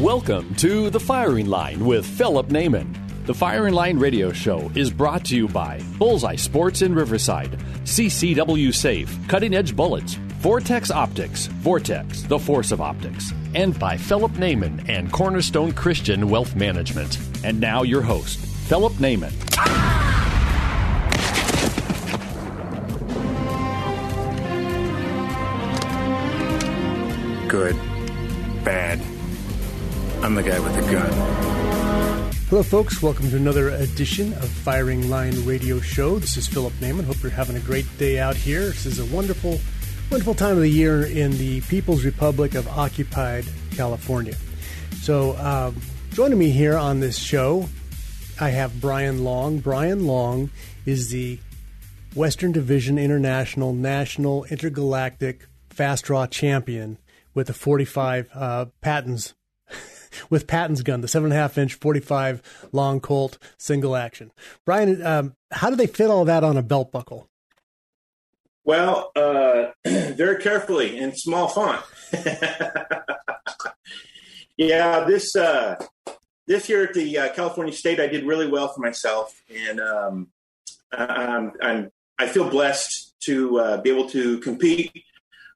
Welcome to The Firing Line with Philip Naiman. The Firing Line radio show is brought to you by Bullseye Sports in Riverside, CCW Safe, Cutting Edge Bullets, Vortex Optics, Vortex, the force of optics, and by Philip Naiman and Cornerstone Christian Wealth Management. And now your host, Philip Naiman. Good. I'm the guy with the gun. Hello, folks. Welcome to another edition of Firing Line Radio Show. This is Philip Naiman. Hope you're having a great day out here. This is a wonderful, wonderful time of the year in the People's Republic of Occupied California. So, um, joining me here on this show, I have Brian Long. Brian Long is the Western Division International National Intergalactic Fast Draw Champion with the 45 uh, Patton's with Patton's gun, the seven and a half inch 45 long Colt single action. Brian, um, how do they fit all that on a belt buckle? Well, uh, very carefully in small font. yeah, this uh, this year at the uh, California State, I did really well for myself, and um, I'm, I'm I feel blessed to uh, be able to compete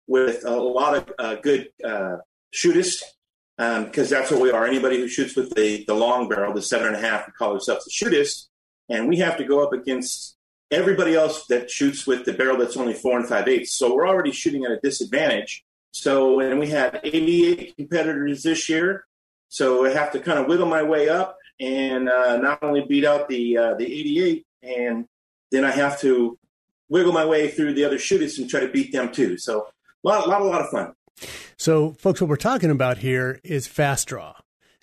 with a lot of uh, good uh, shooters because um, that's what we are. Anybody who shoots with the, the long barrel, the seven and a half, we call ourselves the shootist. And we have to go up against everybody else that shoots with the barrel that's only four and five eighths. So we're already shooting at a disadvantage. So, and we had 88 competitors this year. So I have to kind of wiggle my way up and uh, not only beat out the uh, the 88, and then I have to wiggle my way through the other shooters and try to beat them too. So a lot, a lot, a lot of fun. So, folks, what we're talking about here is fast draw.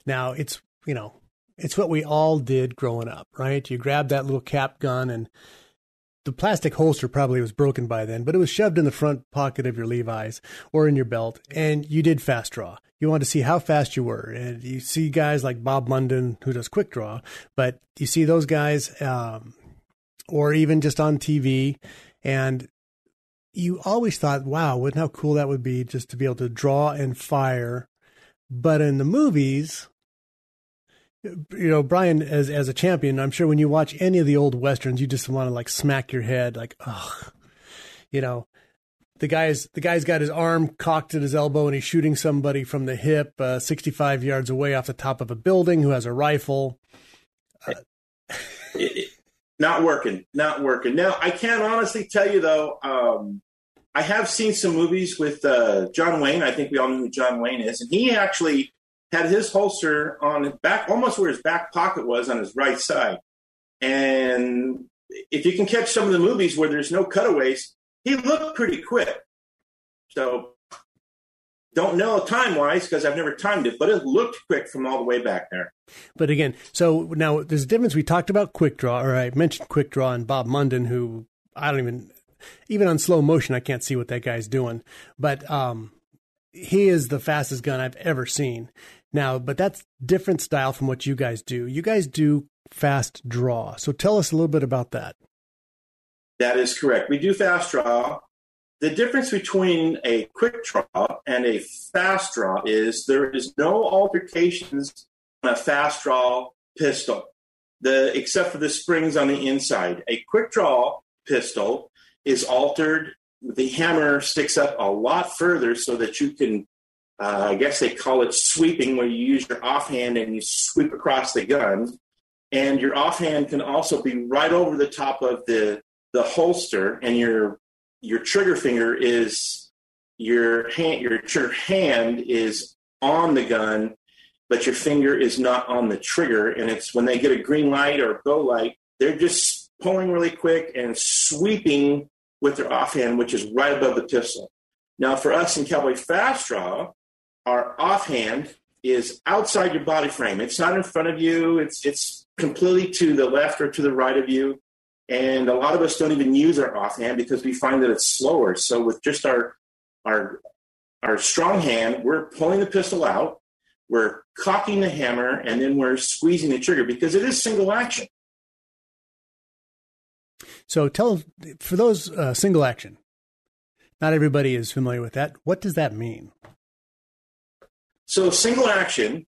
Now, it's you know, it's what we all did growing up, right? You grab that little cap gun, and the plastic holster probably was broken by then, but it was shoved in the front pocket of your Levi's or in your belt, and you did fast draw. You wanted to see how fast you were, and you see guys like Bob Munden who does quick draw, but you see those guys, um, or even just on TV, and you always thought, wow, wouldn't how cool that would be just to be able to draw and fire. But in the movies, you know, Brian, as as a champion, I'm sure when you watch any of the old westerns, you just want to like smack your head, like, ugh, you know, the guy's the guy's got his arm cocked at his elbow and he's shooting somebody from the hip, uh, 65 yards away off the top of a building who has a rifle. Uh, not working, not working. Now, I can't honestly tell you though. Um, I have seen some movies with uh, John Wayne. I think we all know who John Wayne is, and he actually had his holster on his back, almost where his back pocket was on his right side. And if you can catch some of the movies where there's no cutaways, he looked pretty quick. So don't know time wise because I've never timed it, but it looked quick from all the way back there. But again, so now there's a difference. We talked about quick draw, or I mentioned quick draw and Bob Munden, who I don't even even on slow motion, I can't see what that guy's doing. But um, he is the fastest gun I've ever seen. Now, but that's different style from what you guys do. You guys do fast draw. So tell us a little bit about that. That is correct. We do fast draw. The difference between a quick draw and a fast draw is there is no altercations on a fast draw pistol, the except for the springs on the inside. A quick draw pistol is altered. The hammer sticks up a lot further so that you can, uh, I guess they call it sweeping, where you use your offhand and you sweep across the gun. And your offhand can also be right over the top of the, the holster, and your your trigger finger is your hand your trigger hand is on the gun, but your finger is not on the trigger. And it's when they get a green light or go light, they're just pulling really quick and sweeping with their offhand, which is right above the pistol. Now, for us in Cowboy Fast Draw, our offhand is outside your body frame. It's not in front of you. It's it's completely to the left or to the right of you. And a lot of us don't even use our offhand because we find that it's slower. So with just our our our strong hand, we're pulling the pistol out, we're cocking the hammer, and then we're squeezing the trigger because it is single action. So tell for those uh, single action. Not everybody is familiar with that. What does that mean? So single action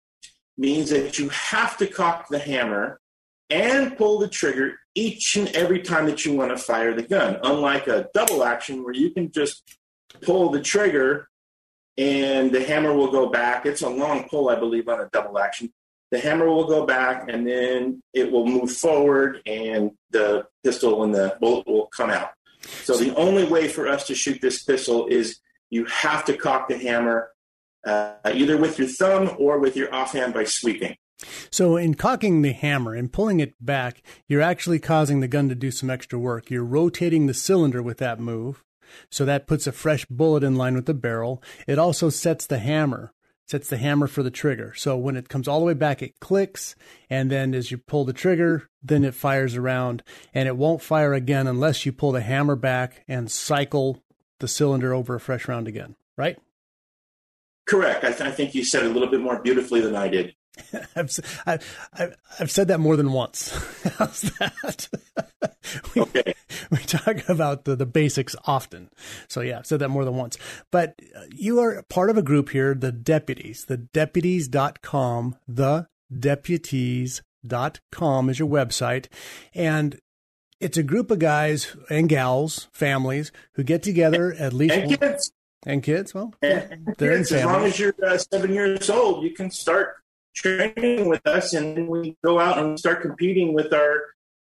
means that you have to cock the hammer and pull the trigger each and every time that you want to fire the gun. Unlike a double action where you can just pull the trigger and the hammer will go back. It's a long pull, I believe, on a double action. The hammer will go back and then it will move forward and the pistol and the bullet will come out. So the only way for us to shoot this pistol is you have to cock the hammer uh, either with your thumb or with your offhand by sweeping. So, in cocking the hammer and pulling it back, you're actually causing the gun to do some extra work. You're rotating the cylinder with that move. So, that puts a fresh bullet in line with the barrel. It also sets the hammer, sets the hammer for the trigger. So, when it comes all the way back, it clicks. And then as you pull the trigger, then it fires around. And it won't fire again unless you pull the hammer back and cycle the cylinder over a fresh round again, right? Correct. I, th- I think you said a little bit more beautifully than I did. I've, I've, I've said that more than once. How's that? we, okay. we talk about the, the basics often. So, yeah, I've said that more than once. But uh, you are part of a group here, the deputies, the deputies.com, the deputies.com is your website. And it's a group of guys and gals, families who get together at least. And kids. And kids, well, and kids, as long as you're uh, seven years old, you can start training with us, and then we go out and start competing with our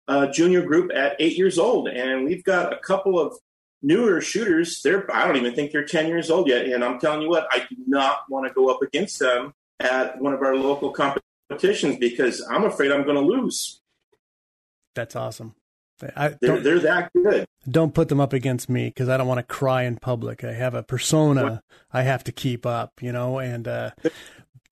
uh, junior group at eight years old. And we've got a couple of newer shooters. They're I don't even think they're ten years old yet. And I'm telling you what, I do not want to go up against them at one of our local competitions because I'm afraid I'm going to lose. That's awesome. I, they're, they're that good. Don't put them up against me because I don't want to cry in public. I have a persona what? I have to keep up, you know, and uh,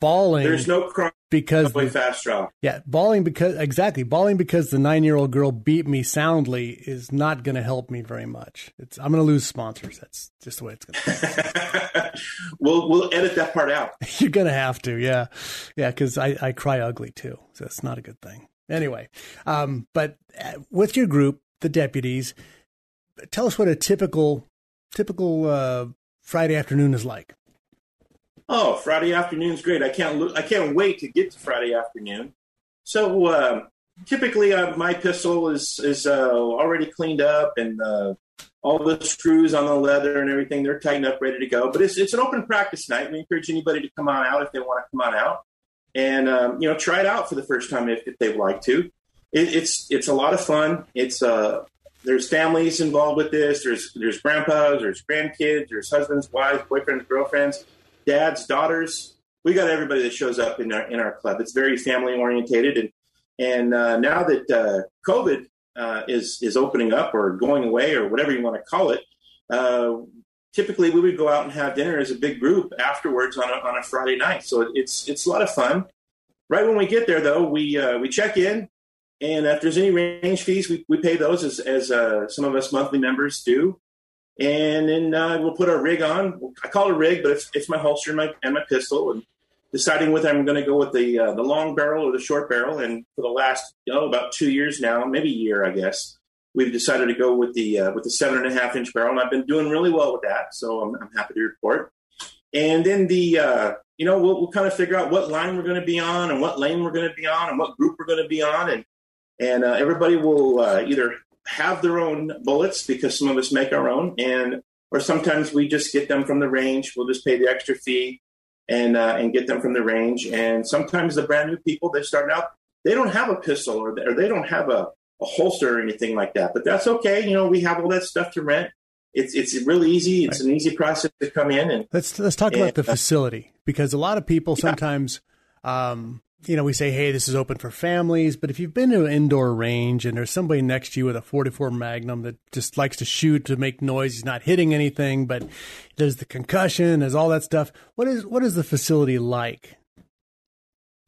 bawling. There's no because the, fast draw. Yeah, bawling because exactly bawling because the nine year old girl beat me soundly is not going to help me very much. It's I'm going to lose sponsors. That's just the way it's going to. we'll we'll edit that part out. You're going to have to, yeah, yeah, because I I cry ugly too, so it's not a good thing. Anyway, um, but uh, with your group, the deputies, tell us what a typical typical uh, Friday afternoon is like. Oh, Friday afternoon's great. I can't lo- I can't wait to get to Friday afternoon. So uh, typically, uh, my pistol is is uh, already cleaned up and uh, all the screws on the leather and everything they're tightened up, ready to go. But it's it's an open practice night. We encourage anybody to come on out if they want to come on out and um, you know try it out for the first time if, if they'd like to. It, it's it's a lot of fun. It's uh, there's families involved with this. There's there's grandpas, there's grandkids, there's husbands, wives, boyfriends, girlfriends, dads, daughters. We got everybody that shows up in our in our club. It's very family orientated, and and uh, now that uh, COVID uh, is is opening up or going away or whatever you want to call it, uh, typically we would go out and have dinner as a big group afterwards on a, on a Friday night. So it's it's a lot of fun. Right when we get there, though, we uh, we check in, and if there's any range fees, we, we pay those as as uh, some of us monthly members do. And then uh, we'll put our rig on. I call it a rig, but it's it's my holster and my and my pistol, and deciding whether I'm going to go with the uh, the long barrel or the short barrel. And for the last oh about two years now, maybe a year, I guess, we've decided to go with the uh, with the seven and a half inch barrel, and I've been doing really well with that. So I'm, I'm happy to report. And then the uh, you know we'll, we'll kind of figure out what line we're going to be on, and what lane we're going to be on, and what group we're going to be on, and and uh, everybody will uh, either have their own bullets because some of us make our own, and or sometimes we just get them from the range. We'll just pay the extra fee and uh, and get them from the range. And sometimes the brand new people they start out they don't have a pistol or, or they don't have a a holster or anything like that. But that's okay. You know, we have all that stuff to rent. It's it's really easy. It's right. an easy process to come in and let's let's talk and, about the facility because a lot of people sometimes um, you know, we say, hey, this is open for families. But if you've been to an indoor range and there's somebody next to you with a 44 Magnum that just likes to shoot to make noise, he's not hitting anything, but there's the concussion, there's all that stuff. What is what is the facility like?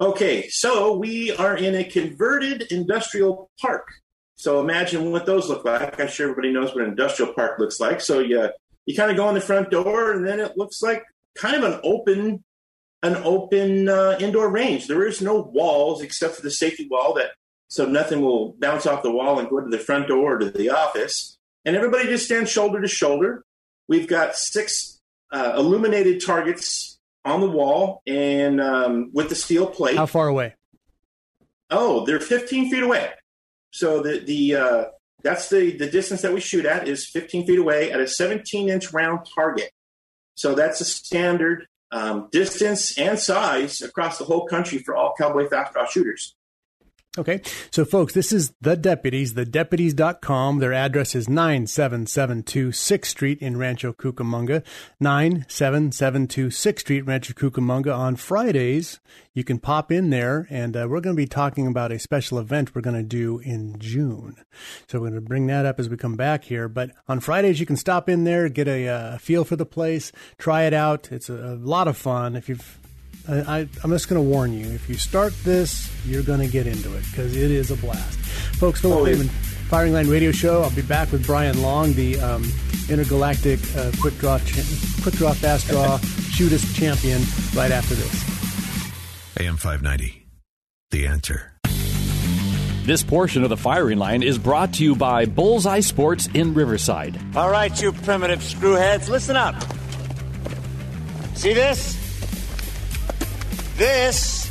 Okay, so we are in a converted industrial park. So imagine what those look like. I'm sure everybody knows what an industrial park looks like. So you you kind of go in the front door, and then it looks like kind of an open an open uh, indoor range. There is no walls except for the safety wall that so nothing will bounce off the wall and go to the front door or to the office. And everybody just stands shoulder to shoulder. We've got six uh, illuminated targets on the wall and um, with the steel plate. How far away? Oh, they're 15 feet away. So the the uh, that's the the distance that we shoot at is 15 feet away at a 17 inch round target. So that's a standard um, distance and size across the whole country for all cowboy fast draw shooters. Okay. So, folks, this is The Deputies, thedeputies.com. Their address is 9772 6th Street in Rancho Cucamonga. 9772 6th Street, Rancho Cucamonga. On Fridays, you can pop in there, and uh, we're going to be talking about a special event we're going to do in June. So, we're going to bring that up as we come back here. But on Fridays, you can stop in there, get a uh, feel for the place, try it out. It's a, a lot of fun. If you've I, am just going to warn you. If you start this, you're going to get into it because it is a blast. Folks, Philip oh, Firing Line Radio Show. I'll be back with Brian Long, the um, intergalactic uh, quick draw, cha- quick draw, fast draw, shootist champion, right after this. AM 590, The Answer. This portion of the firing line is brought to you by Bullseye Sports in Riverside. All right, you primitive screwheads, listen up. See this? This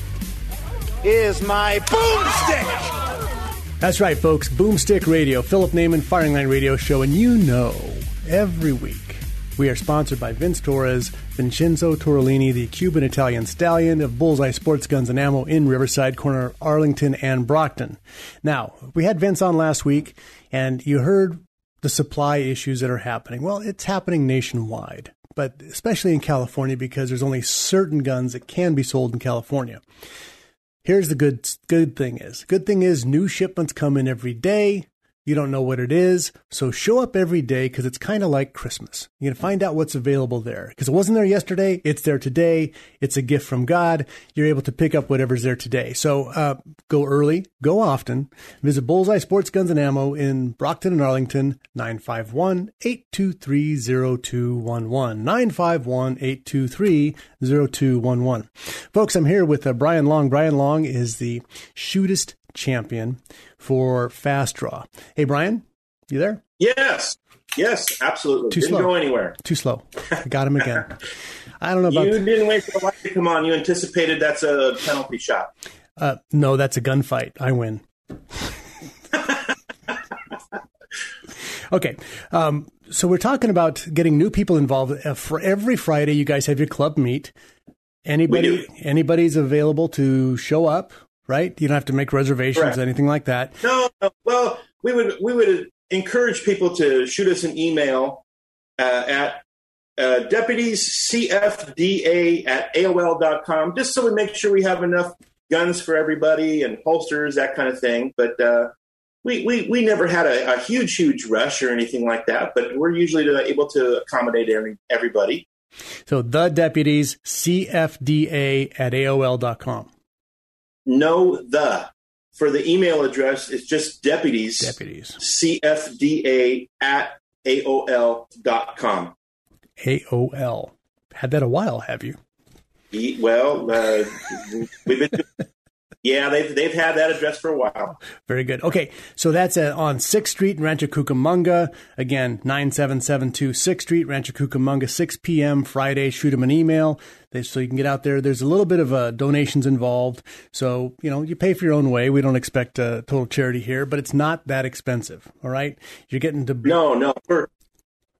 is my boomstick. That's right, folks. Boomstick Radio, Philip Naiman Firing Line Radio Show, and you know, every week we are sponsored by Vince Torres, Vincenzo Torolini, the Cuban Italian stallion of Bullseye Sports Guns and Ammo in Riverside, corner Arlington and Brockton. Now, we had Vince on last week, and you heard the supply issues that are happening. Well, it's happening nationwide but especially in California because there's only certain guns that can be sold in California. Here's the good good thing is. Good thing is new shipments come in every day. You don't know what it is. So show up every day because it's kind of like Christmas. You can find out what's available there because it wasn't there yesterday. It's there today. It's a gift from God. You're able to pick up whatever's there today. So uh, go early, go often. Visit Bullseye Sports Guns and Ammo in Brockton and Arlington, 951 823 0211. 951 823 0211. Folks, I'm here with uh, Brian Long. Brian Long is the shootist champion for Fast Draw. Hey, Brian, you there? Yes. Yes, absolutely. Too Didn't slow. go anywhere. Too slow. I got him again. I don't know about. You didn't wait for the light to come on. You anticipated that's a penalty shot. Uh, no, that's a gunfight. I win. okay. Um, so we're talking about getting new people involved. Uh, for every Friday, you guys have your club meet. Anybody, anybody's available to show up right? You don't have to make reservations, Correct. anything like that. No, no, well, we would we would encourage people to shoot us an email uh, at uh, deputiescfda at AOL.com, just so we make sure we have enough guns for everybody and holsters, that kind of thing. But uh, we, we, we never had a, a, huge, huge rush or anything like that, but we're usually able to accommodate every, everybody. So the deputies, CFDA at AOL.com know the. For the email address it's just deputies deputies. Cfda at aol dot com. Aol had that a while have you? Well uh, we've been yeah, they've they've had that address for a while. Very good. Okay, so that's uh, on Sixth Street in Rancho Cucamonga. Again, nine seven seven two Sixth Street, Rancho Cucamonga, six p.m. Friday. Shoot them an email they, so you can get out there. There's a little bit of uh, donations involved, so you know you pay for your own way. We don't expect uh, total charity here, but it's not that expensive. All right, you're getting to no, no. Where,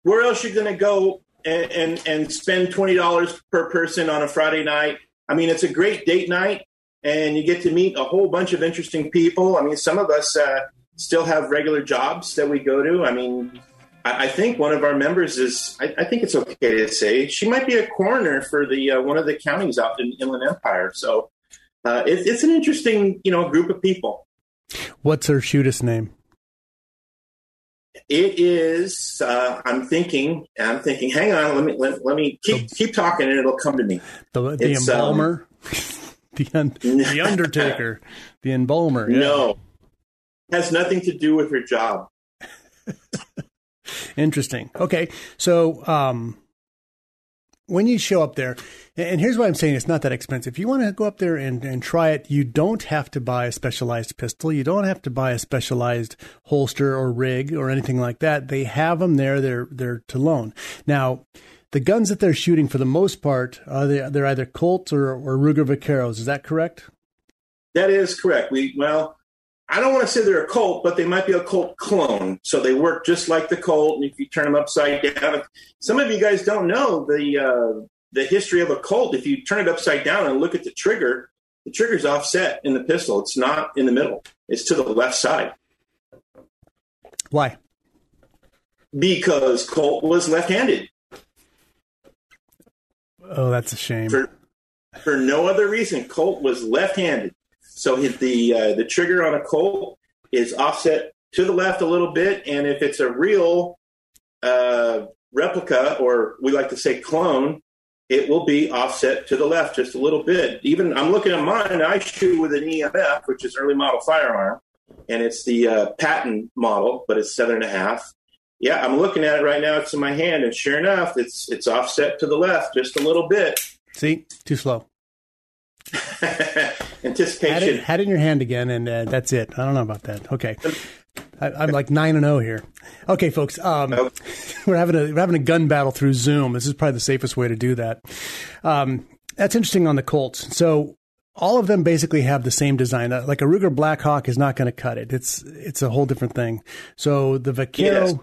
where else you going to go and, and and spend twenty dollars per person on a Friday night? I mean, it's a great date night and you get to meet a whole bunch of interesting people. I mean, some of us uh, still have regular jobs that we go to. I mean, I, I think one of our members is, I, I, think it's okay to say, she might be a coroner for the uh, one of the counties out in Inland Empire. So uh, it, it's an interesting, you know, group of people. What's her shootist name? It is. Uh, I'm thinking. I'm thinking. Hang on. Let me let, let me keep keep talking, and it'll come to me. The, the It's, um, embalmer, the un, the Undertaker, the embalmer. yeah. No, has nothing to do with her job. Interesting. Okay, so um, when you show up there, and here's why I'm saying it's not that expensive. If you want to go up there and, and try it, you don't have to buy a specialized pistol. You don't have to buy a specialized holster or rig or anything like that. They have them there. They're they're to loan. Now, the guns that they're shooting for the most part are they they're either Colt or, or Ruger Vaqueros. Is that correct? That is correct. We well, I don't want to say they're a Colt, but they might be a Colt clone. So they work just like the Colt, and if you turn them upside down, some of you guys don't know the uh, the history of a Colt. If you turn it upside down and look at the trigger, the trigger's offset in the pistol. It's not in the middle. It's to the left side Why? because Colt was left-handed. Oh, that's a shame. For for no other reason, Colt was left-handed. So the uh, the trigger on a Colt is offset to the left a little bit, and if it's a real uh, replica, or we like to say clone, it will be offset to the left just a little bit. Even I'm looking at mine. I shoot with an EMF, which is early model firearm, and it's the uh, Patton model, but it's seven and a half. Yeah, I'm looking at it right now. It's in my hand, and sure enough, it's it's offset to the left just a little bit. See, too slow. Had Anticipation. it, had it in your hand again, and uh, that's it. I don't know about that. Okay, I, I'm like nine and zero here. Okay, folks, um, we're having a we're having a gun battle through Zoom. This is probably the safest way to do that. Um, that's interesting on the Colts. So all of them basically have the same design. Uh, Like a Ruger Blackhawk is not going to cut it. It's it's a whole different thing. So the Vaquero Yes.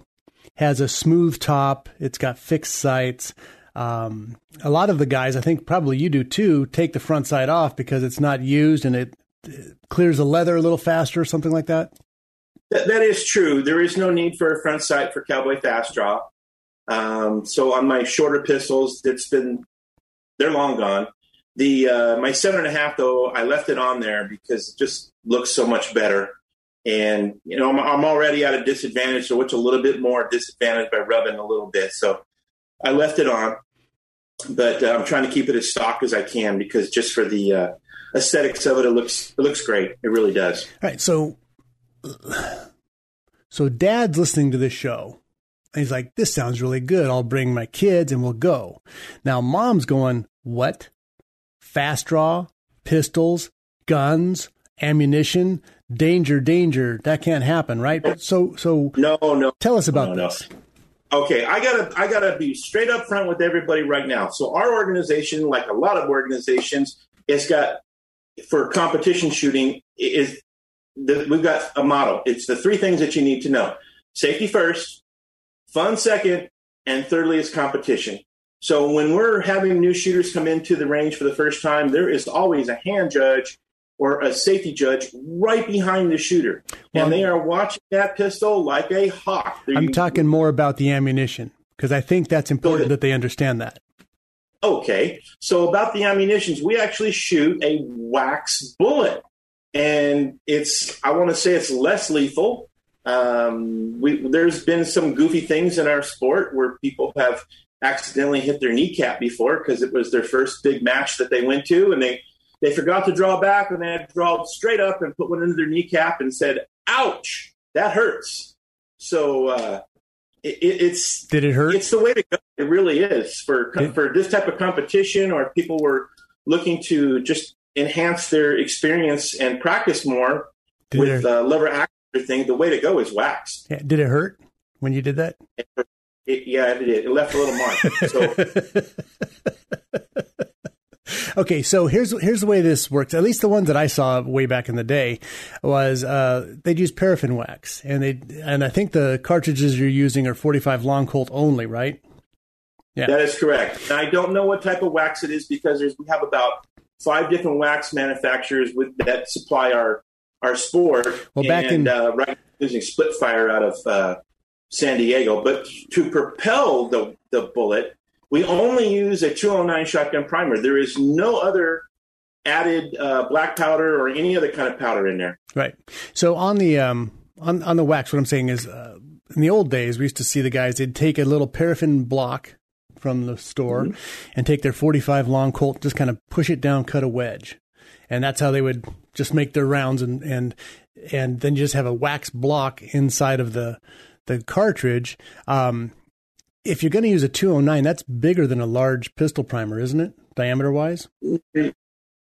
Has a smooth top. It's got fixed sights. Um, a lot of the guys, I think probably you do too, take the front side off because it's not used and it, it clears the leather a little faster or something like that. That, that is true. There is no need for a front sight for Cowboy Fast Draw. Um, so on my shorter pistols, it's been they're long gone. The uh, my seven and a half though, I left it on there because it just looks so much better. And you know, I'm, I'm already at a disadvantage, so it's a little bit more disadvantage by rubbing a little bit. So I left it on, but uh, I'm trying to keep it as stock as I can because just for the uh, aesthetics of it, it looks it looks great. It really does. All right. So, so dad's listening to this show and he's like, this sounds really good. I'll bring my kids and we'll go. Now mom's going, what? Fast draw, pistols, guns, ammunition, danger, danger. That can't happen, right? So, so No, no, tell us about no, no. this. Okay, I gotta I gotta be straight up front with everybody right now. So our organization, like a lot of organizations, it's got for competition shooting is the, we've got a model. It's the three things that you need to know: safety first, fun second, and thirdly is competition. So when we're having new shooters come into the range for the first time, there is always a hand judge or a safety judge right behind the shooter, Well- and they are watching that pistol like a hawk. They're I'm talking more about the ammunition because I think that's important that they understand that. Okay, so about the ammunitions, we actually shoot a wax bullet, and it's I want to say it's less lethal. Um, we, there's been some goofy things in our sport where people have accidentally hit their kneecap before because it was their first big match that they went to, and they they forgot to draw back and they had to draw straight up and put one into their kneecap and said, "Ouch, that hurts." So uh, it, it, it's Did it hurt? it's the way to go. It really is for Did- for this type of competition, or if people were looking to just enhance their experience and practice more Did with it, uh, lever action thing. The way to go is wax. yeah, did it hurt when you did that? It, yeah, it, did. it left a little mark. So okay, so here's here's the way this works. At least the ones that I saw way back in the day was uh, they'd use paraffin wax, and they and I think the cartridges you're using are 45 long Colt only, right? Yeah. that is correct. And I don't know what type of wax it is because there's, we have about five different wax manufacturers with that supply our our sport. Well, back and, in- uh, right using split fire out of uh, San Diego, but to propel the the bullet, we only use a 209 shotgun primer. There is no other added uh, black powder or any other kind of powder in there. Right. So on the um, on on the wax, what I'm saying is, uh, in the old days, we used to see the guys. They'd take a little paraffin block from the store mm-hmm. and take their 45 long Colt, just kind of push it down, cut a wedge, and that's how they would just make their rounds and and and then just have a wax block inside of the the cartridge. Um, if you're going to use a 209, that's bigger than a large pistol primer, isn't it? Diameter wise.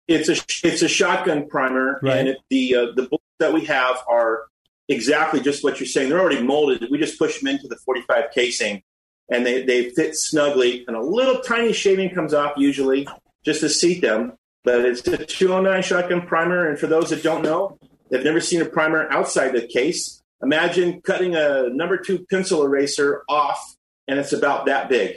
It's a it's a shotgun primer, right. and it, the uh, the bullets that we have are exactly just what you're saying. They're already molded. We just push them into the 45 casing, and they they fit snugly. And a little tiny shaving comes off usually just to seat them. But it's a 209 shotgun primer, and for those that don't know, they've never seen a primer outside the case. Imagine cutting a number two pencil eraser off, and it's about that big.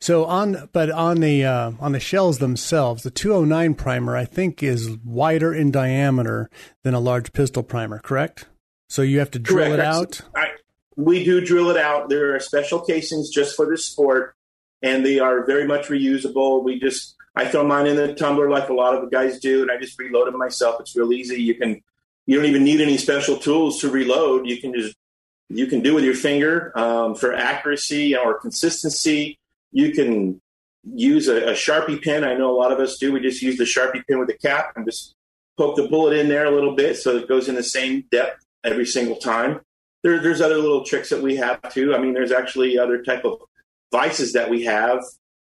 So on, but on the uh, on the shells themselves, the 209 primer I think is wider in diameter than a large pistol primer. Correct? So you have to drill correct. it out. I, we do drill it out. There are special casings just for this sport, and they are very much reusable. We just I throw mine in the tumbler like a lot of the guys do, and I just reload them myself. It's real easy. You can you don't even need any special tools to reload. You can just you can do with your finger um, for accuracy or consistency you can use a, a Sharpie pen. I know a lot of us do. We just use the Sharpie pen with the cap and just poke the bullet in there a little bit so it goes in the same depth every single time. There, there's other little tricks that we have too. I mean, there's actually other type of vices that we have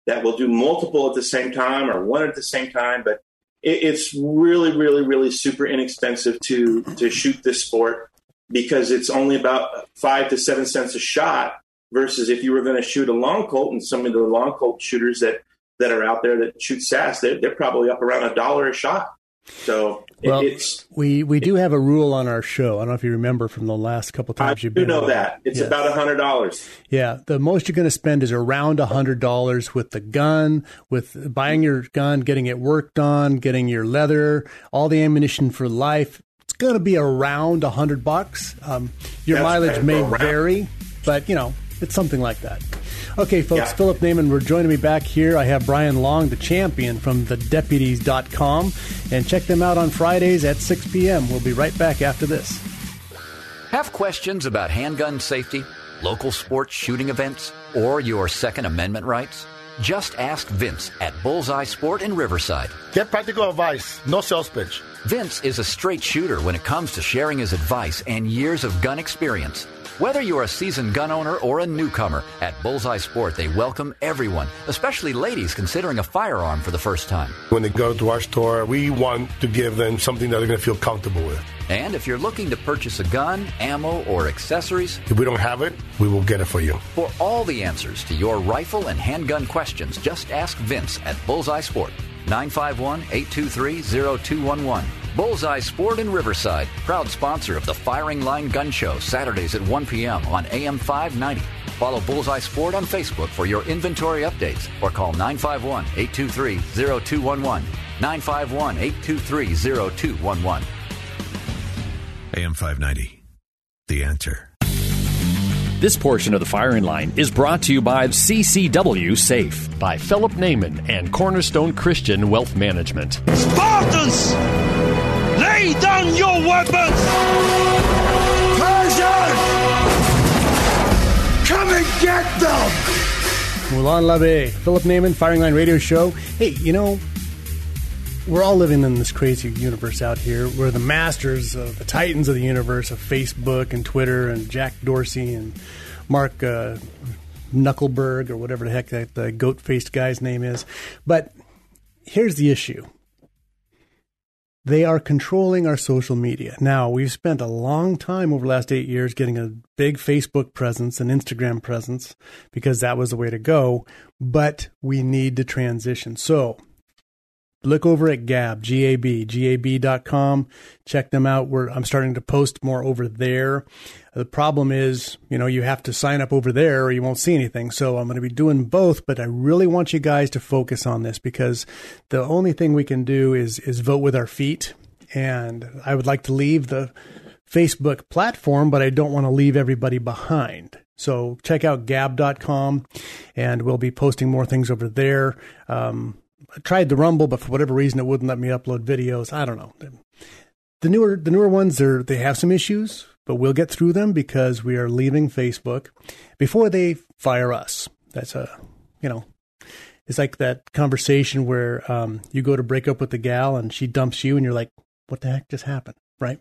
that will do multiple at the same time or one at the same time. But it, it's really, really, really super inexpensive to to shoot this sport because it's only about five to seven cents a shot versus if you were going to shoot a long Colt and some of the long Colt shooters that that are out there that shoot SAS, they're, they're probably up around a dollar a shot. So well, it's we we do have a rule on our show. I don't know if you remember from the last couple times I you've been. know on. that it's yes. about a hundred dollars. Yeah, the most you're going to spend is around a hundred dollars with the gun, with buying your gun, getting it worked on, getting your leather, all the ammunition for life. It's going to be around a hundred bucks. Um, your That's mileage may vary, but you know it's something like that. Okay, folks, yeah. Philip Naiman, we're joining me back here. I have Brian Long, the champion from thedeputies.com, and check them out on Fridays at 6 p.m. We'll be right back after this. Have questions about handgun safety, local sports shooting events, or your Second Amendment rights? Just ask Vince at Bullseye Sport in Riverside. Get practical advice, no sales pitch. Vince is a straight shooter when it comes to sharing his advice and years of gun experience. Whether you're a seasoned gun owner or a newcomer, at Bullseye Sport they welcome everyone, especially ladies considering a firearm for the first time. When they go to our store, we want to give them something that they're going to feel comfortable with. And if you're looking to purchase a gun, ammo, or accessories, if we don't have it, we will get it for you. For all the answers to your rifle and handgun questions, just ask Vince at Bullseye Sport. 951 823 0211. Bullseye Sport in Riverside, proud sponsor of the Firing Line Gun Show, Saturdays at 1 p.m. on AM 590. Follow Bullseye Sport on Facebook for your inventory updates or call 951 823 0211. 951 823 0211. AM 590. The answer. This portion of the firing line is brought to you by CCW Safe by Philip Naiman and Cornerstone Christian Wealth Management. Spartans, lay down your weapons! Persians, come and get them! Molon Labe, Philip Naiman, Firing Line Radio Show. Hey, you know, we're all living in this crazy universe out here. We're the masters, of the titans of the universe of Facebook and Twitter and Jack Dorsey and Mark uh, Knuckleberg or whatever the heck that the goat faced guy's name is. But here's the issue. They are controlling our social media. Now, we've spent a long time over the last eight years getting a big Facebook presence and Instagram presence because that was the way to go, but we need to transition. So, look over at Gab, G-A-B, G-A-B.com. Check them out. We're, I'm starting to post more over there. The problem is, you know, you have to sign up over there or you won't see anything. So I'm going to be doing both, but I really want you guys to focus on this because the only thing we can do is, is vote with our feet. And I would like to leave the Facebook platform, but I don't want to leave everybody behind. So check out gab.com and we'll be posting more things over there. Um, Tried the Rumble, but for whatever reason, it wouldn't let me upload videos. I don't know. The newer the newer ones are they have some issues, but we'll get through them because we are leaving Facebook before they fire us. That's a you know it's like that conversation where um, you go to break up with the gal and she dumps you, and you're like, "What the heck just happened?" Right?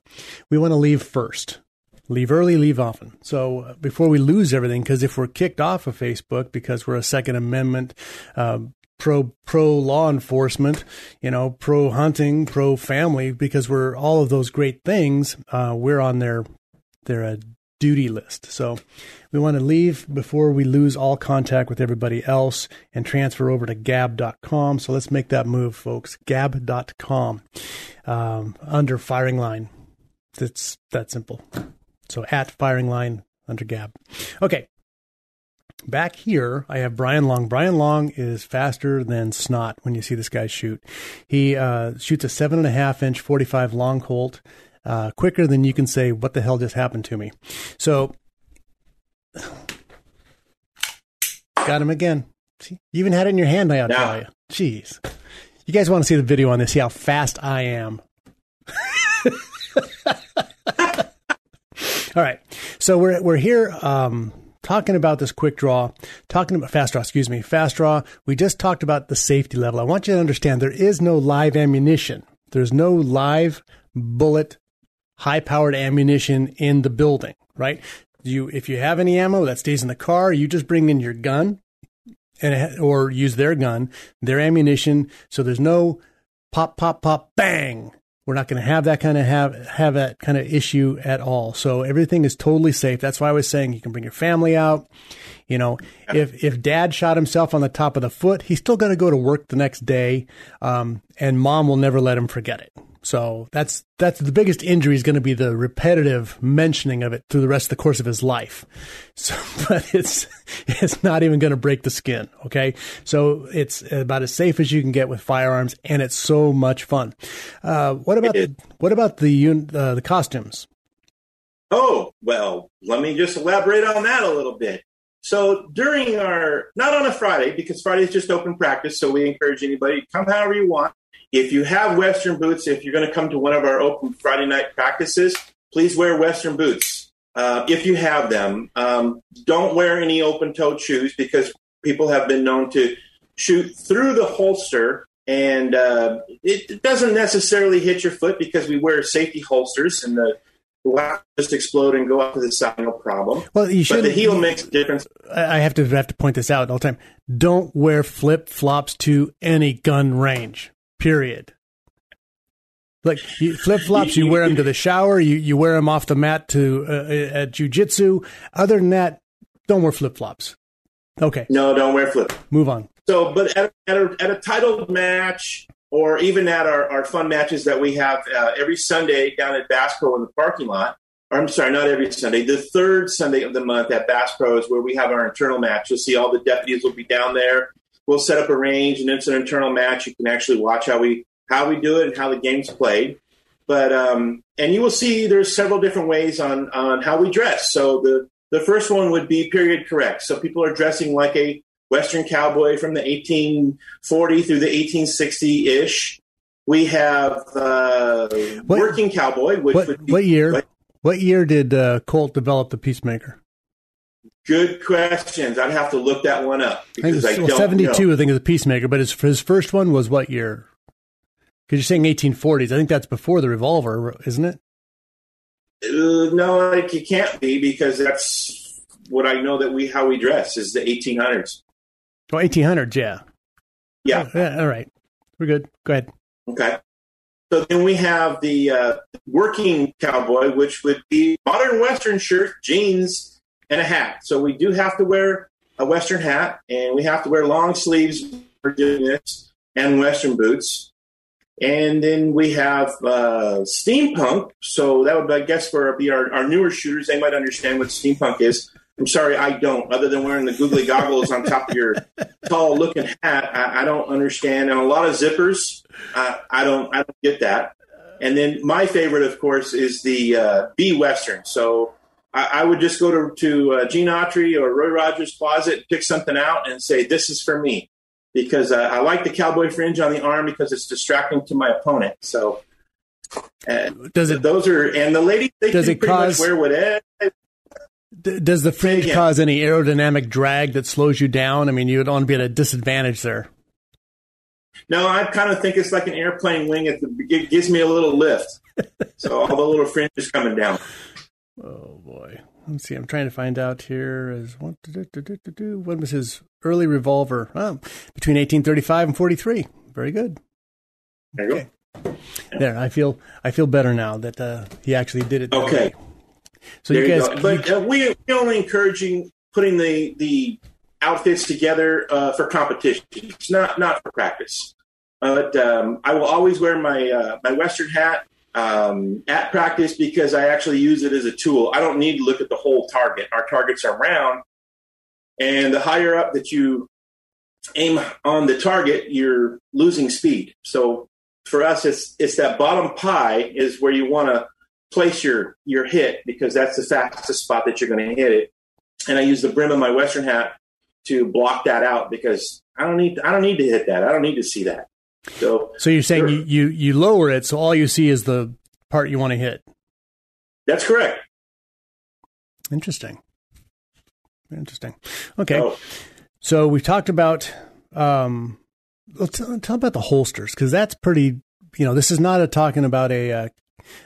We want to leave first. Leave early, leave often. So uh, before we lose everything, because if we're kicked off of Facebook because we're a Second Amendment uh, pro pro law enforcement, you know, pro hunting, pro family, because we're all of those great things. Uh, we're on their their uh, duty list. So we want to leave before we lose all contact with everybody else and transfer over to gab.com. So let's make that move, folks. Gab.com um, under firing line. It's that simple. So at firing line under Gab. Okay. Back here, I have Brian Long. Brian Long is faster than snot when you see this guy shoot. He uh, shoots a seven and a half inch 45 long Colt uh, quicker than you can say, What the hell just happened to me? So, got him again. See, you even had it in your hand, I'll tell you. Jeez. You guys want to see the video on this, see how fast I am. All right. So we're we're here um, talking about this quick draw, talking about fast draw, excuse me, fast draw. We just talked about the safety level. I want you to understand there is no live ammunition. There's no live bullet high powered ammunition in the building, right? You, if you have any ammo that stays in the car, you just bring in your gun and, or use their gun, their ammunition. So there's no pop, pop, pop, bang. We're not going to have that kind of have, have that kind of issue at all. So everything is totally safe. That's why I was saying you can bring your family out. You know, if, if dad shot himself on the top of the foot, he's still going to go to work the next day. Um, and mom will never let him forget it. So that's that's the biggest injury is going to be the repetitive mentioning of it through the rest of the course of his life. So, but it's it's not even going to break the skin. Okay, so it's about as safe as you can get with firearms, and it's so much fun. Uh, what about the, what about the uh, the costumes? Oh well, let me just elaborate on that a little bit. So during our not on a Friday because Friday is just open practice, so we encourage anybody come however you want. If you have Western boots, if you're going to come to one of our open Friday night practices, please wear Western boots. Uh, if you have them, um, don't wear any open toed shoes because people have been known to shoot through the holster and uh, it doesn't necessarily hit your foot because we wear safety holsters and the will just explode and go up to the side, no problem. Well, you should. the heel makes a difference. I have to have to point this out all the time. Don't wear flip flops to any gun range. Period. Like flip flops, you wear them to the shower. You you wear them off the mat to uh, uh at jujitsu. Other than that, don't wear flip flops. Okay. No, don't wear flip. Move on. So, but at, at, a, at a titled match, or even at our, our fun matches that we have uh, every Sunday down at Bass Pro in the parking lot. Or, I'm sorry, not every Sunday. The third Sunday of the month at Bass Pro is where we have our internal match. You'll see all the deputies will be down there we'll set up a range and it's an internal match. You can actually watch how we how we do it and how the game's played. But um, and you will see there's several different ways on on how we dress. So the the first one would be period correct. So people are dressing like a Western cowboy from the 1840 through the 1860 ish. We have uh, what, working cowboy, which what, would be, what year? What, what year did uh, Colt develop the Peacemaker? Good questions. I'd have to look that one up because I, I well, Seventy-two, know. I think, is a Peacemaker, but his his first one was what year? Because you're saying 1840s. I think that's before the revolver, isn't it? Uh, no, like it can't be because that's what I know that we how we dress is the 1800s. Oh, 1800s, yeah. Yeah. Oh, yeah. All right, we're good. Go ahead. Okay. So then we have the uh, working cowboy, which would be modern Western shirt, jeans, and a hat. So we do have to wear a Western hat, and we have to wear long sleeves for doing this, and Western boots. And then we have uh, steampunk. So that would, I guess, for be our, our newer shooters, they might understand what steampunk is. I'm sorry, I don't. Other than wearing the googly goggles on top of your tall looking hat, I, I, don't understand. And a lot of zippers, uh, I don't. I don't get that. And then my favorite, of course, is the uh, B Western. So I, I would just go to, to uh, Gene Autry or Roy Rogers' closet, pick something out, and say, "This is for me." because uh, I like the cowboy fringe on the arm because it's distracting to my opponent. So uh, does it? Those are and the ladies they does can it pretty cause, much wear whatever. Does the fringe cause any aerodynamic drag that slows you down? I mean, you don't want to be at a disadvantage there. No, I kind of think it's like an airplane wing. It, it gives me a little lift, so all the little fringes coming down. Oh boy. Let's see. I'm trying to find out here. Is what when was his early revolver? Oh, between 1835 and 43. Very good. There you okay. go. There, I feel I feel better now that uh, he actually did it. Okay. Way. So there you guys, you but uh, we we only encouraging putting the the outfits together uh, for competitions, not not for practice. But um, I will always wear my uh, my Western hat um, at practice because I actually use it as a tool. I don't need to look at the whole target. Our targets are round, and the higher up that you aim on the target, you're losing speed. So for us, it's it's that bottom pie is where you want to place your your hit because that's the fastest spot that you're going to hit it. And I use the brim of my Western hat to block that out because I don't need I don't need to hit that. I don't need to see that. So, so you're saying you, you you lower it, so all you see is the part you want to hit. That's correct. Interesting. Interesting. Okay. Oh. So we've talked about um, let's talk about the holsters because that's pretty. You know, this is not a talking about a, a,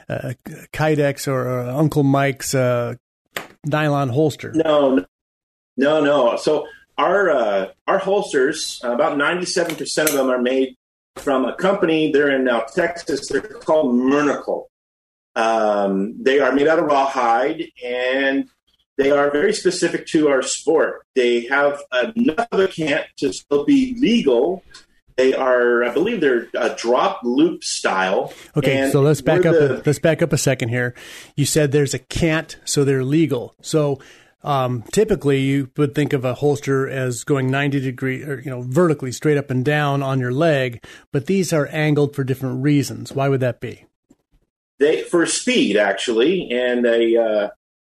a Kydex or a Uncle Mike's uh, nylon holster. No, no, no. So our uh, our holsters, about ninety seven percent of them are made from a company. They're in now Texas. They're called Mernickle. Um, they are made out of rawhide and they are very specific to our sport. They have enough of a cant to still be legal. They are, I believe, they're a drop loop style. Okay, so let's back up. The, a, let's back up a second here. You said there's a cant, so they're legal. So um, typically, you would think of a holster as going 90 degree or you know vertically straight up and down on your leg, but these are angled for different reasons. Why would that be? They for speed actually, and they uh,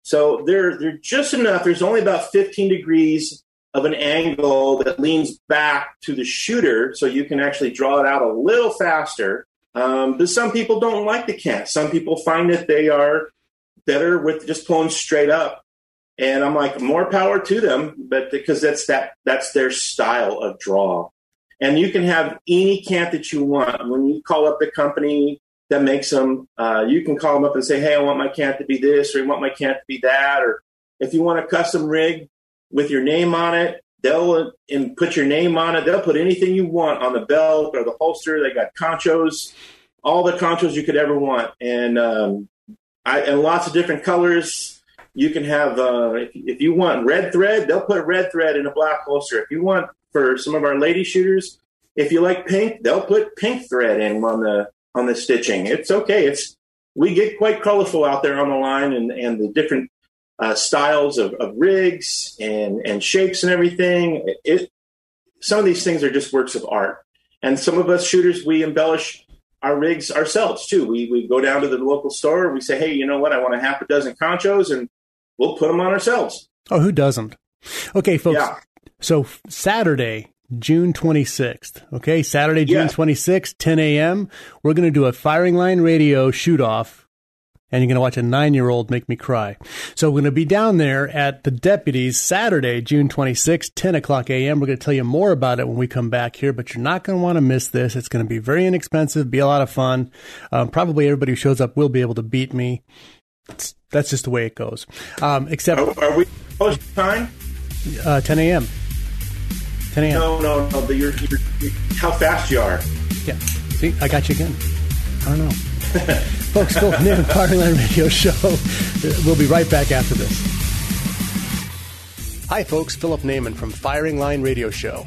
so they're they're just enough. There's only about 15 degrees of an angle that leans back to the shooter, so you can actually draw it out a little faster. Um, but some people don't like the cant. Some people find that they are better with just pulling straight up and I'm like, more power to them, but because that's that that's their style of draw. And you can have any cant that you want. When you call up the company that makes them, uh, you can call them up and say, "Hey, I want my cant to be this, or I want my cant to be that." Or if you want a custom rig with your name on it, they'll and put your name on it. They'll put anything you want on the belt or the holster. They got conchos, all the conchos you could ever want, and um, I, and lots of different colors you can have uh, if, if, you want red thread, they'll put red thread in a black holster. If you want for some of our lady shooters, if you like pink, they'll put pink thread in on the on the stitching. It's okay. It's we get quite colorful out there on the line, and and the different uh, styles of, of, rigs and and shapes and everything. It some of these things are just works of art, and some of us shooters we embellish our rigs ourselves too. We we go down to the local store. We say, hey, you know what? I want a half a dozen conchos, and we'll put them on ourselves. Oh, who doesn't? Okay, folks. Yeah. So Saturday, June 26th. Okay, Saturday, June yeah. 26th, 10 a.m. We're going to do a firing line radio shoot off, and you're going to watch a nine year old make me cry. So we're going to be down there at the deputies Saturday, June 26th, 10 o'clock a.m. We're going to tell you more about it when we come back here, but you're not going to want to miss this. It's going to be very inexpensive, be a lot of fun. Um, probably everybody who shows up will be able to beat me. It's that's just the way it goes. Um, except, are, are we post time? Uh, 10 a.m. 10 a.m. No, no, no. The, you're, you're, you're, how fast you are. Yeah. See, I got you again. I don't know. Folks, Phil Naiman Firing Line Radio Show. We'll be right back after this. Hi, folks. Philip Naiman from Firing Line Radio Show.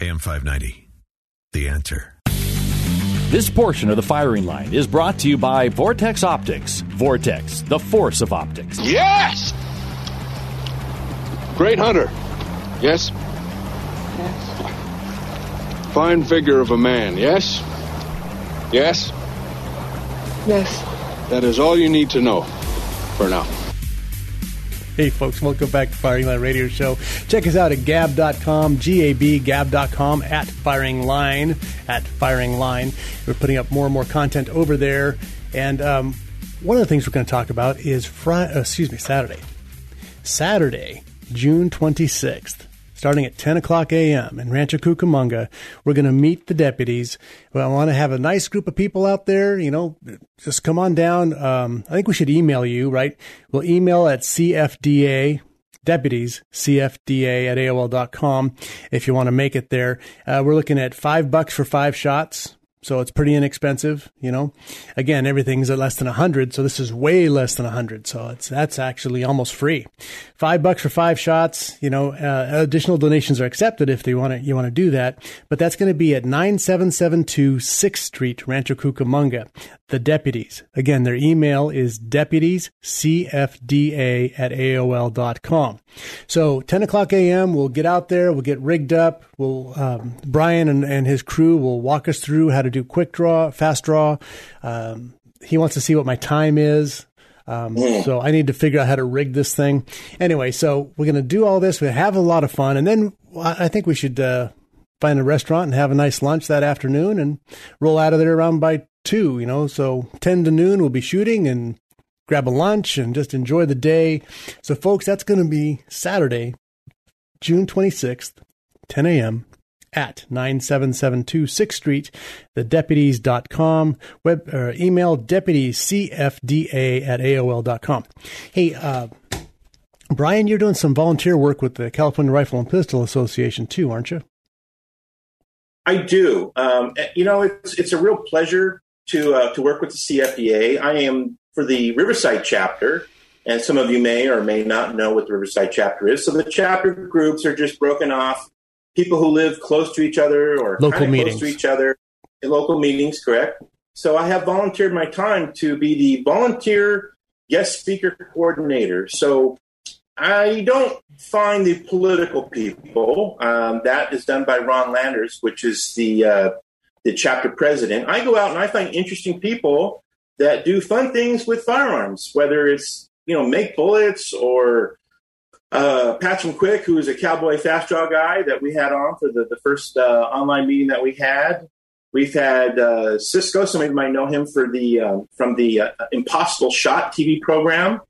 AM 590. The answer. This portion of the firing line is brought to you by Vortex Optics. Vortex, the force of optics. Yes! Great hunter. Yes? Yes. Fine figure of a man, yes? Yes? Yes. That is all you need to know for now. Hey, folks, welcome back to Firing Line Radio Show. Check us out at gab.com, G-A-B, gab.com, at Firing Line, at Firing Line. We're putting up more and more content over there. And um, one of the things we're going to talk about is Friday, uh, excuse me, Saturday. Saturday, June 26th starting at 10 o'clock a.m. in Rancho Cucamonga. We're going to meet the deputies. Well, I want to have a nice group of people out there. You know, just come on down. Um, I think we should email you, right? We'll email at CFDA deputies, CFDA at AOL.com if you want to make it there. Uh, we're looking at five bucks for five shots. So it's pretty inexpensive, you know. Again, everything's at less than a hundred, so this is way less than a hundred. So it's that's actually almost free. Five bucks for five shots. You know, uh, additional donations are accepted if they want to. You want to do that, but that's going to be at nine seven seven two Sixth Street, Rancho Cucamonga. The deputies. Again, their email is deputiescfda at AOL.com. So 10 o'clock a.m. We'll get out there. We'll get rigged up. We'll, um, Brian and, and his crew will walk us through how to do quick draw, fast draw. Um, he wants to see what my time is. Um, so I need to figure out how to rig this thing. Anyway, so we're going to do all this. We have a lot of fun, and then I think we should uh, find a restaurant and have a nice lunch that afternoon, and roll out of there around by two. You know, so ten to noon we'll be shooting and grab a lunch and just enjoy the day. So, folks, that's going to be Saturday, June twenty sixth, ten a.m at 9772 6th Street, thedeputies.com, web, or email deputiescfda at AOL.com. Hey, uh, Brian, you're doing some volunteer work with the California Rifle and Pistol Association too, aren't you? I do. Um, you know, it's it's a real pleasure to uh, to work with the CRPA. I am for the Riverside chapter, and some of you may or may not know what the Riverside chapter is. So the chapter groups are just broken off people who live close to each other or local meetings. close to each other in local meetings, correct? So I have volunteered my time to be the volunteer guest speaker coordinator. So I don't find the political people. Um, that is done by Ron Landers, which is the uh, the chapter president. I go out and I find interesting people that do fun things with firearms, whether it's you know make bullets or uh, Quick, who is a cowboy fast draw guy that we had on for the, the first uh, online meeting that we had. We've had uh, Cisco, some of you might know him for the um, from the uh, Impossible Shot TV program.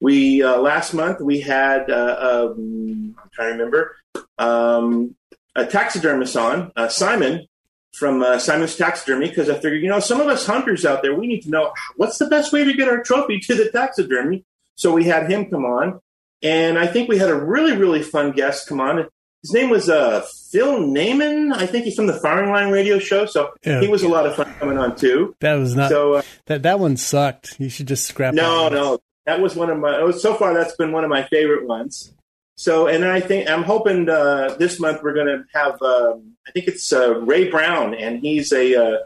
We uh, last month we had uh, um, I'm trying to remember um, a taxidermist on Simon from Simon's Taxidermy because I figured you know some of us hunters out there we need to know what's the best way to get our trophy to the taxidermy. So we had him come on. And I think we had a really, really fun guest come on. His name was uh, Phil Naiman. I think he's from the Firing Line Radio Show. So yeah. he was a lot of fun coming on too. That was not. So uh, that that one sucked. You should just scrap. No, no, that was one of my. Was, so far, that's been one of my favorite ones. So, and I think I'm hoping uh, this month we're going to have. Um, I think it's uh, Ray Brown, and he's a uh,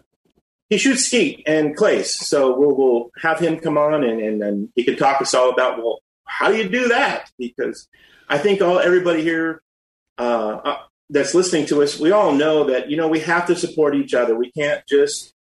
he shoots skeet and clays. So we'll, we'll have him come on, and, and, and he can talk us all about well how do you do that? Because I think all everybody here uh, uh, that's listening to us, we all know that you know we have to support each other. We can't just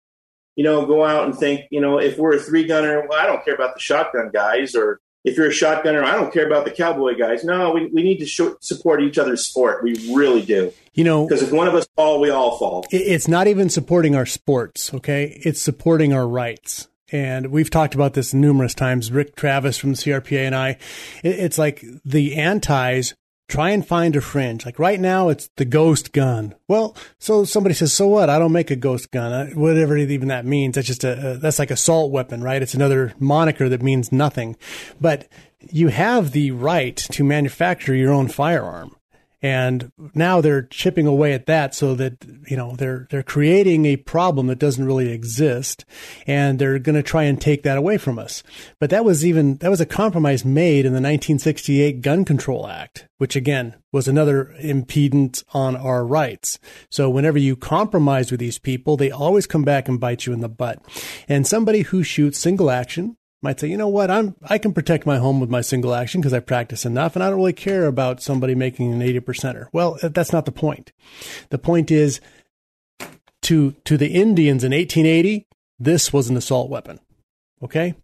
you know go out and think you know if we're a three gunner, well, I don't care about the shotgun guys, or if you're a shotgunner, I don't care about the cowboy guys. No, we, we need to show, support each other's sport. We really do. You know, because if one of us fall, we all fall. It's not even supporting our sports, okay? It's supporting our rights and we've talked about this numerous times. Rick Travis from CRPA and I, it's like the antis Try and find a fringe. Like right now, it's the ghost gun. Well, so somebody says, "So what? I don't make a ghost gun. Uh, whatever even that means. That's just a, a that's like assault weapon, right? It's another moniker that means nothing. But you have the right to manufacture your own firearm and now they're chipping away at that so that you know they're they're creating a problem that doesn't really exist and they're going to try and take that away from us. But that was even that was a compromise made in the 1968 gun control act which again was another impedance on our rights. So whenever you compromise with these people they always come back and bite you in the butt. And somebody who shoots single action might say, you know what, I'm I can protect my home with my single action because I practice enough, and I don't really care about somebody making an eighty percenter. Well, that's not the point. The point is to to the Indians in 1880, this was an assault weapon. Okay,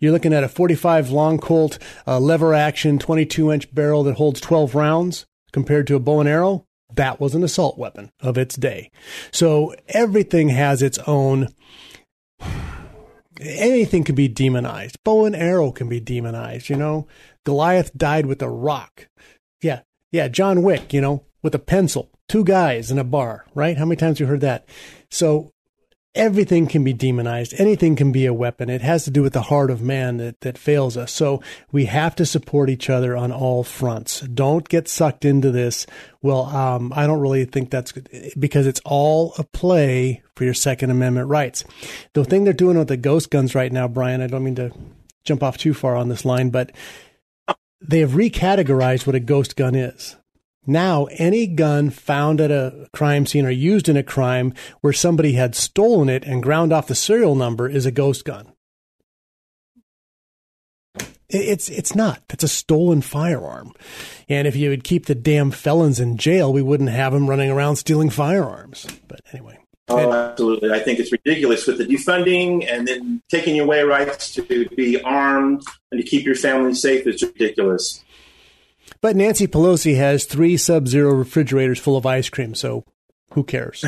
you're looking at a 45 long Colt uh, lever action, 22 inch barrel that holds 12 rounds compared to a bow and arrow. That was an assault weapon of its day. So everything has its own anything can be demonized. Bow and arrow can be demonized, you know. Goliath died with a rock. Yeah. Yeah, John Wick, you know, with a pencil. Two guys in a bar, right? How many times you heard that? So everything can be demonized. Anything can be a weapon. It has to do with the heart of man that, that fails us. So we have to support each other on all fronts. Don't get sucked into this. Well, um, I don't really think that's good because it's all a play for your Second Amendment rights. The thing they're doing with the ghost guns right now, Brian, I don't mean to jump off too far on this line, but they have recategorized what a ghost gun is. Now, any gun found at a crime scene or used in a crime where somebody had stolen it and ground off the serial number is a ghost gun. It's it's not. That's a stolen firearm. And if you would keep the damn felons in jail, we wouldn't have them running around stealing firearms. But anyway. Oh, absolutely. I think it's ridiculous with the defunding and then taking away rights to be armed and to keep your family safe. It's ridiculous. But Nancy Pelosi has three sub zero refrigerators full of ice cream, so who cares?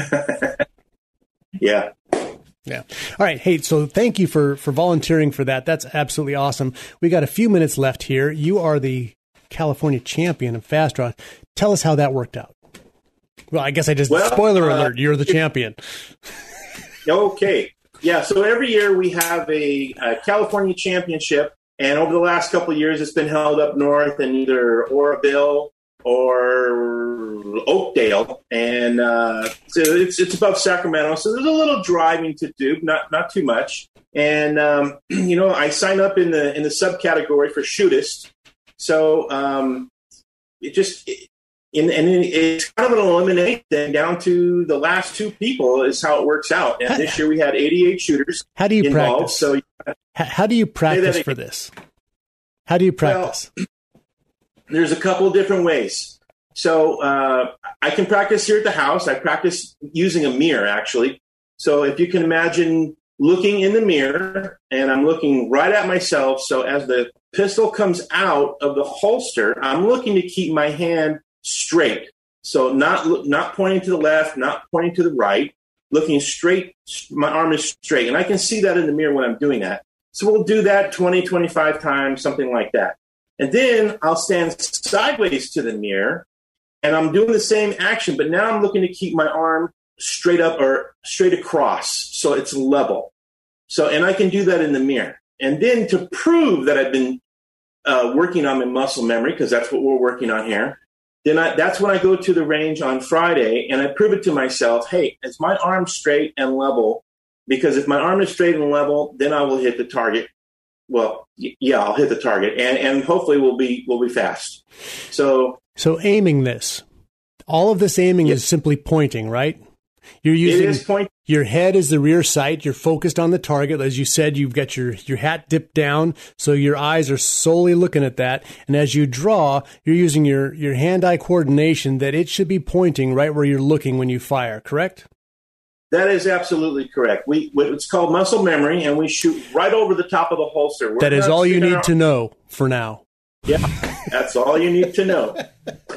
yeah. Yeah. All right. Hey, so thank you for for volunteering for that. That's absolutely awesome. We got a few minutes left here. You are the California champion of fast draw. Tell us how that worked out. Well, I guess I just well, spoiler uh, alert. You're the champion. okay. Yeah. So every year we have a, a California championship and over the last couple of years, it's been held up north in either Oroville or Oakdale, and uh, so it's it's above Sacramento. So there's a little driving to do, not not too much. And um, you know, I sign up in the in the subcategory for shootist. So um, it just it, in, and it's kind of an elimination down to the last two people is how it works out. And this year we had 88 shooters. How do you involved, practice? So how do you practice for this? How do you practice? Well, there's a couple different ways. So uh, I can practice here at the house. I practice using a mirror actually. So if you can imagine looking in the mirror and I'm looking right at myself. So as the pistol comes out of the holster, I'm looking to keep my hand straight. So not not pointing to the left, not pointing to the right, looking straight. My arm is straight, and I can see that in the mirror when I'm doing that. So we'll do that 20, 25 times, something like that. And then I'll stand sideways to the mirror, and I'm doing the same action, but now I'm looking to keep my arm straight up or straight across, so it's level. So, and I can do that in the mirror. And then to prove that I've been uh, working on my muscle memory, because that's what we're working on here, then I, that's when I go to the range on Friday and I prove it to myself. Hey, is my arm straight and level? Because if my arm is straight and level, then I will hit the target. Well, yeah, I'll hit the target, and and hopefully we'll be we'll be fast. So so aiming this, all of this aiming is simply pointing, right? You're using point- your head is the rear sight. You're focused on the target. As you said, you've got your, your hat dipped down. So your eyes are solely looking at that. And as you draw, you're using your, your hand eye coordination that it should be pointing right where you're looking when you fire, correct? That is absolutely correct. We it's called muscle memory, and we shoot right over the top of the holster. We're that is all you need our- to know for now. Yeah, that's all you need to know.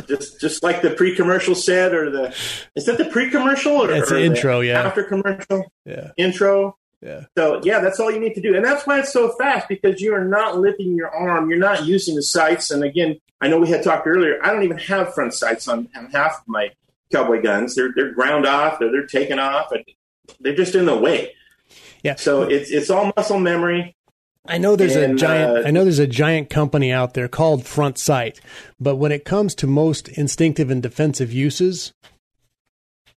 just just like the pre-commercial said, or the is that the pre-commercial or, it's or the intro? Yeah, after commercial. Yeah, intro. Yeah. So yeah, that's all you need to do, and that's why it's so fast because you are not lifting your arm, you're not using the sights. And again, I know we had talked earlier. I don't even have front sights on, on half of my cowboy guns. They're they're ground off, they're they're taken off, they're just in the way. Yeah. So it's it's all muscle memory. I know there's And, a giant. uh, I know there's a giant company out there called Front Sight, but when it comes to most instinctive and defensive uses,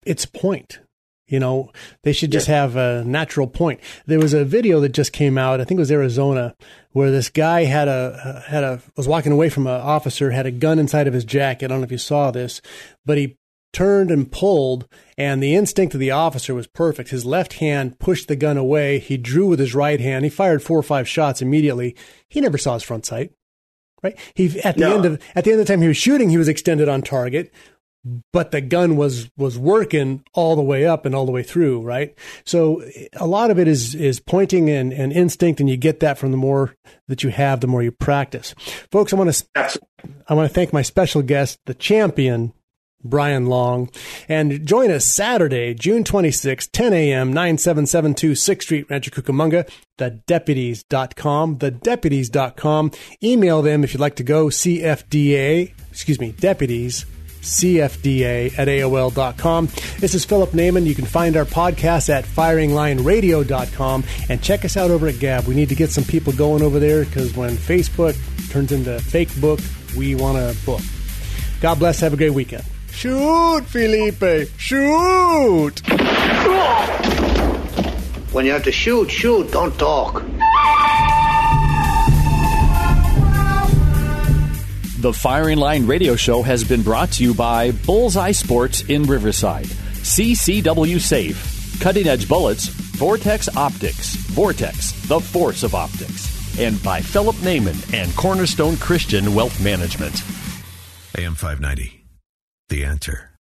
it's point. You know, they should just have a natural point. There was a video that just came out. I think it was Arizona, where this guy had a had a was walking away from an officer, had a gun inside of his jacket. I don't know if you saw this, but he turned and pulled, and the instinct of the officer was perfect. His left hand pushed the gun away. He drew with his right hand. He fired four or five shots immediately. He never saw his front sight. Right? He at the No. end of at the end of the time he was shooting, he was extended on target, but the gun was was working all the way up and all the way through. Right? So a lot of it is is pointing and, and instinct, and you get that from the more that you have, the more you practice. Folks, I want to I want to thank my special guest, the champion Brian Long. And join us Saturday, June 26, 10 a.m., 9772 6th Street, Rancho Cucamonga, thedeputies.com, thedeputies.com. Email them if you'd like to go, CFDA, excuse me, deputies, CFDA at AOL.com. This is Philip Naiman. You can find our podcast at firinglineradio.com and check us out over at Gab. We need to get some people going over there because when Facebook turns into fake book, we want to book. God bless. Have a great weekend. Shoot, Felipe. Shoot. When you have to shoot, shoot, don't talk. The Firing Line Radio Show has been brought to you by Bullseye Sports in Riverside, CCW Safe, Cutting Edge Bullets, Vortex Optics, Vortex, the force of optics, and by Philip Naiman and Cornerstone Christian Wealth Management. AM 590. The answer.